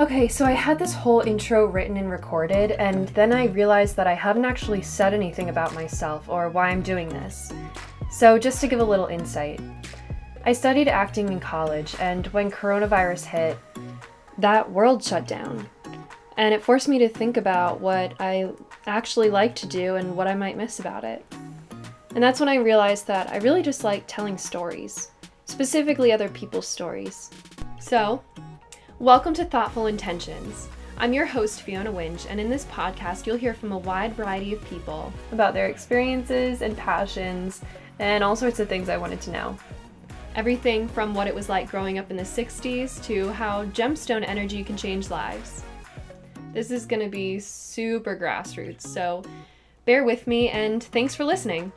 Okay, so I had this whole intro written and recorded, and then I realized that I haven't actually said anything about myself or why I'm doing this. So, just to give a little insight, I studied acting in college, and when coronavirus hit, that world shut down. And it forced me to think about what I actually like to do and what I might miss about it. And that's when I realized that I really just like telling stories, specifically other people's stories. So, Welcome to Thoughtful Intentions. I'm your host, Fiona Winch, and in this podcast, you'll hear from a wide variety of people about their experiences and passions and all sorts of things I wanted to know. Everything from what it was like growing up in the 60s to how gemstone energy can change lives. This is going to be super grassroots, so bear with me and thanks for listening.